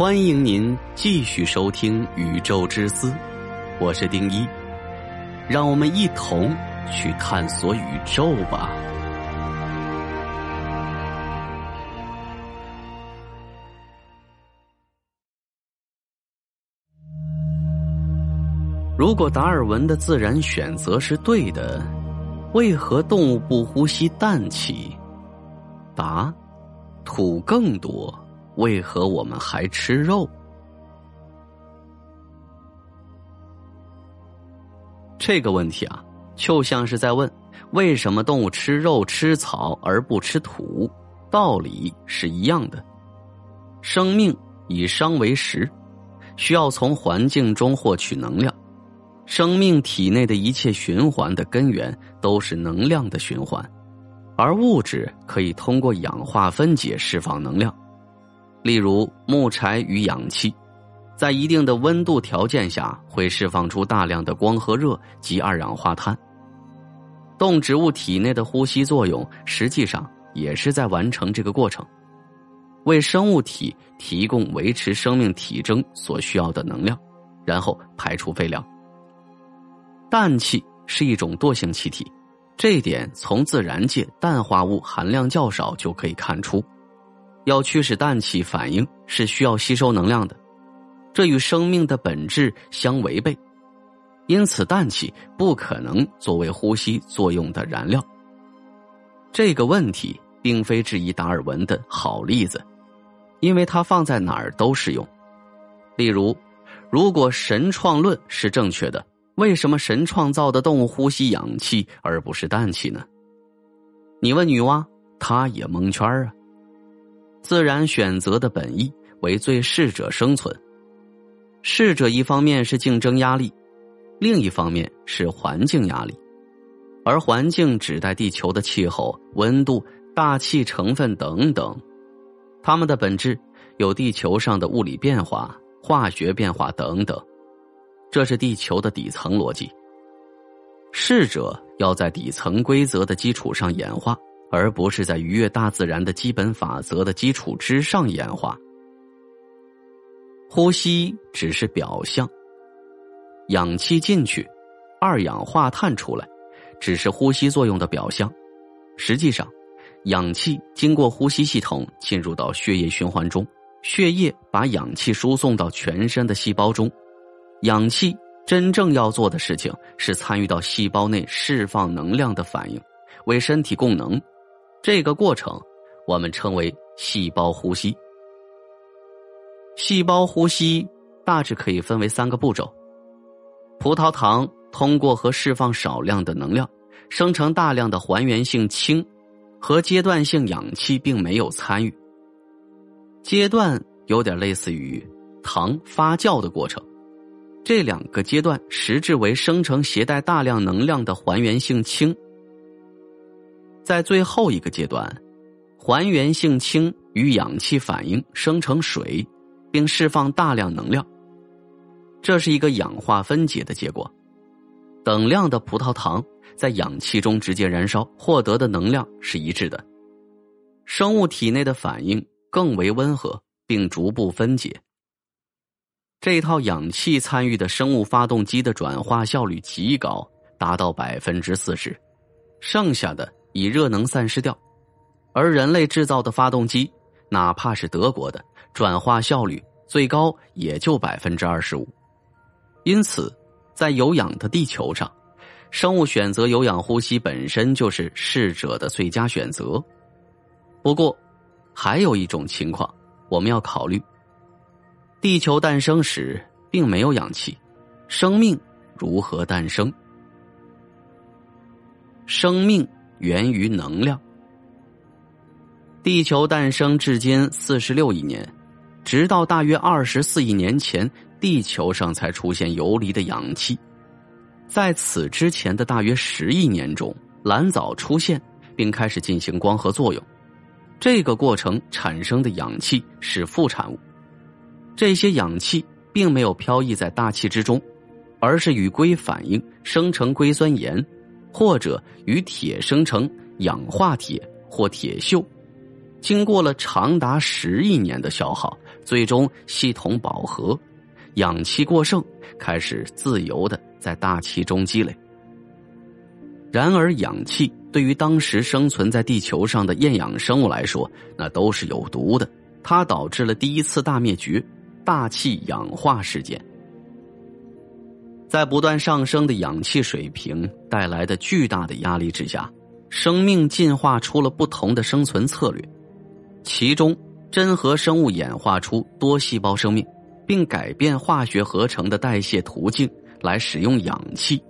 欢迎您继续收听《宇宙之思》，我是丁一，让我们一同去探索宇宙吧。如果达尔文的自然选择是对的，为何动物不呼吸氮气？答：土更多。为何我们还吃肉？这个问题啊，就像是在问为什么动物吃肉吃草而不吃土，道理是一样的。生命以商为食，需要从环境中获取能量。生命体内的一切循环的根源都是能量的循环，而物质可以通过氧化分解释放能量。例如木柴与氧气，在一定的温度条件下，会释放出大量的光和热及二氧化碳。动植物体内的呼吸作用，实际上也是在完成这个过程，为生物体提供维持生命体征所需要的能量，然后排出废料。氮气是一种惰性气体，这一点从自然界氮化物含量较少就可以看出。要驱使氮气反应是需要吸收能量的，这与生命的本质相违背，因此氮气不可能作为呼吸作用的燃料。这个问题并非质疑达尔文的好例子，因为它放在哪儿都适用。例如，如果神创论是正确的，为什么神创造的动物呼吸氧气而不是氮气呢？你问女娲，她也蒙圈啊。自然选择的本意为最适者生存。适者一方面是竞争压力，另一方面是环境压力，而环境指代地球的气候、温度、大气成分等等，它们的本质有地球上的物理变化、化学变化等等，这是地球的底层逻辑。适者要在底层规则的基础上演化。而不是在逾越大自然的基本法则的基础之上演化。呼吸只是表象，氧气进去，二氧化碳出来，只是呼吸作用的表象。实际上，氧气经过呼吸系统进入到血液循环中，血液把氧气输送到全身的细胞中。氧气真正要做的事情是参与到细胞内释放能量的反应，为身体供能。这个过程，我们称为细胞呼吸。细胞呼吸大致可以分为三个步骤：葡萄糖通过和释放少量的能量，生成大量的还原性氢和阶段性氧气，并没有参与。阶段有点类似于糖发酵的过程。这两个阶段实质为生成携带大量能量的还原性氢。在最后一个阶段，还原性氢与氧气反应生成水，并释放大量能量。这是一个氧化分解的结果。等量的葡萄糖在氧气中直接燃烧，获得的能量是一致的。生物体内的反应更为温和，并逐步分解。这套氧气参与的生物发动机的转化效率极高，达到百分之四十，剩下的。以热能散失掉，而人类制造的发动机，哪怕是德国的，转化效率最高也就百分之二十五。因此，在有氧的地球上，生物选择有氧呼吸本身就是适者的最佳选择。不过，还有一种情况我们要考虑：地球诞生时并没有氧气，生命如何诞生？生命。源于能量。地球诞生至今四十六亿年，直到大约二十四亿年前，地球上才出现游离的氧气。在此之前的大约十亿年中，蓝藻出现并开始进行光合作用。这个过程产生的氧气是副产物。这些氧气并没有飘逸在大气之中，而是与硅反应生成硅酸盐。或者与铁生成氧化铁或铁锈，经过了长达十亿年的消耗，最终系统饱和，氧气过剩，开始自由的在大气中积累。然而，氧气对于当时生存在地球上的厌氧生物来说，那都是有毒的。它导致了第一次大灭绝——大气氧化事件。在不断上升的氧气水平带来的巨大的压力之下，生命进化出了不同的生存策略。其中，真核生物演化出多细胞生命，并改变化学合成的代谢途径来使用氧气。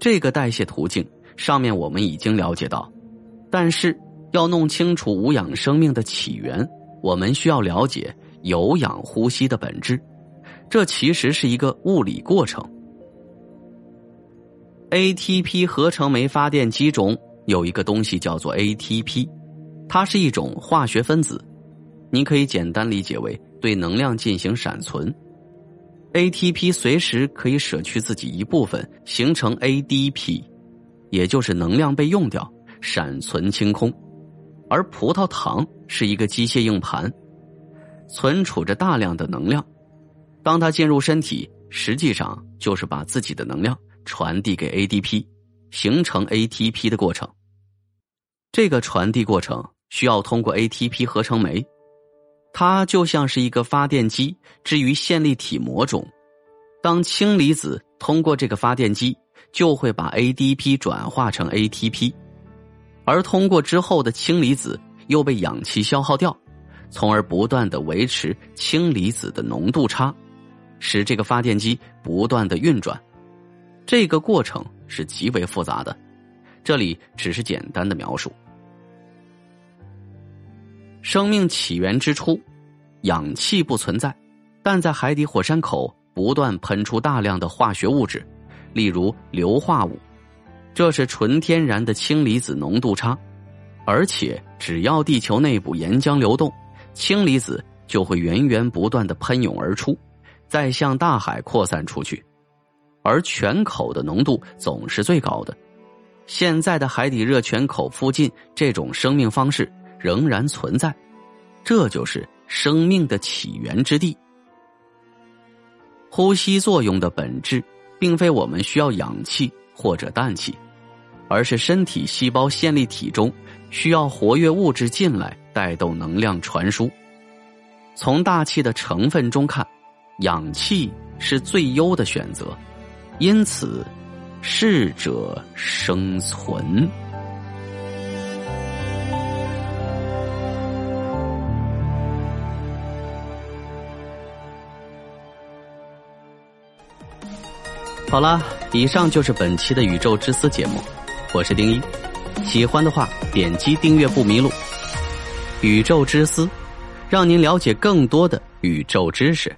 这个代谢途径上面我们已经了解到，但是要弄清楚无氧生命的起源，我们需要了解有氧呼吸的本质。这其实是一个物理过程。ATP 合成酶发电机中有一个东西叫做 ATP。它是一种化学分子，你可以简单理解为对能量进行闪存。ATP 随时可以舍去自己一部分，形成 ADP，也就是能量被用掉，闪存清空。而葡萄糖是一个机械硬盘，存储着大量的能量。当它进入身体，实际上就是把自己的能量传递给 ADP，形成 ATP 的过程。这个传递过程。需要通过 ATP 合成酶，它就像是一个发电机置于线粒体膜中。当氢离子通过这个发电机，就会把 ADP 转化成 ATP，而通过之后的氢离子又被氧气消耗掉，从而不断的维持氢离子的浓度差，使这个发电机不断的运转。这个过程是极为复杂的，这里只是简单的描述。生命起源之初，氧气不存在，但在海底火山口不断喷出大量的化学物质，例如硫化物，这是纯天然的氢离子浓度差，而且只要地球内部岩浆流动，氢离子就会源源不断的喷涌而出，再向大海扩散出去，而泉口的浓度总是最高的。现在的海底热泉口附近，这种生命方式。仍然存在，这就是生命的起源之地。呼吸作用的本质，并非我们需要氧气或者氮气，而是身体细胞线粒体中需要活跃物质进来带动能量传输。从大气的成分中看，氧气是最优的选择，因此适者生存。好了，以上就是本期的《宇宙之思》节目，我是丁一。喜欢的话，点击订阅不迷路。《宇宙之思》，让您了解更多的宇宙知识。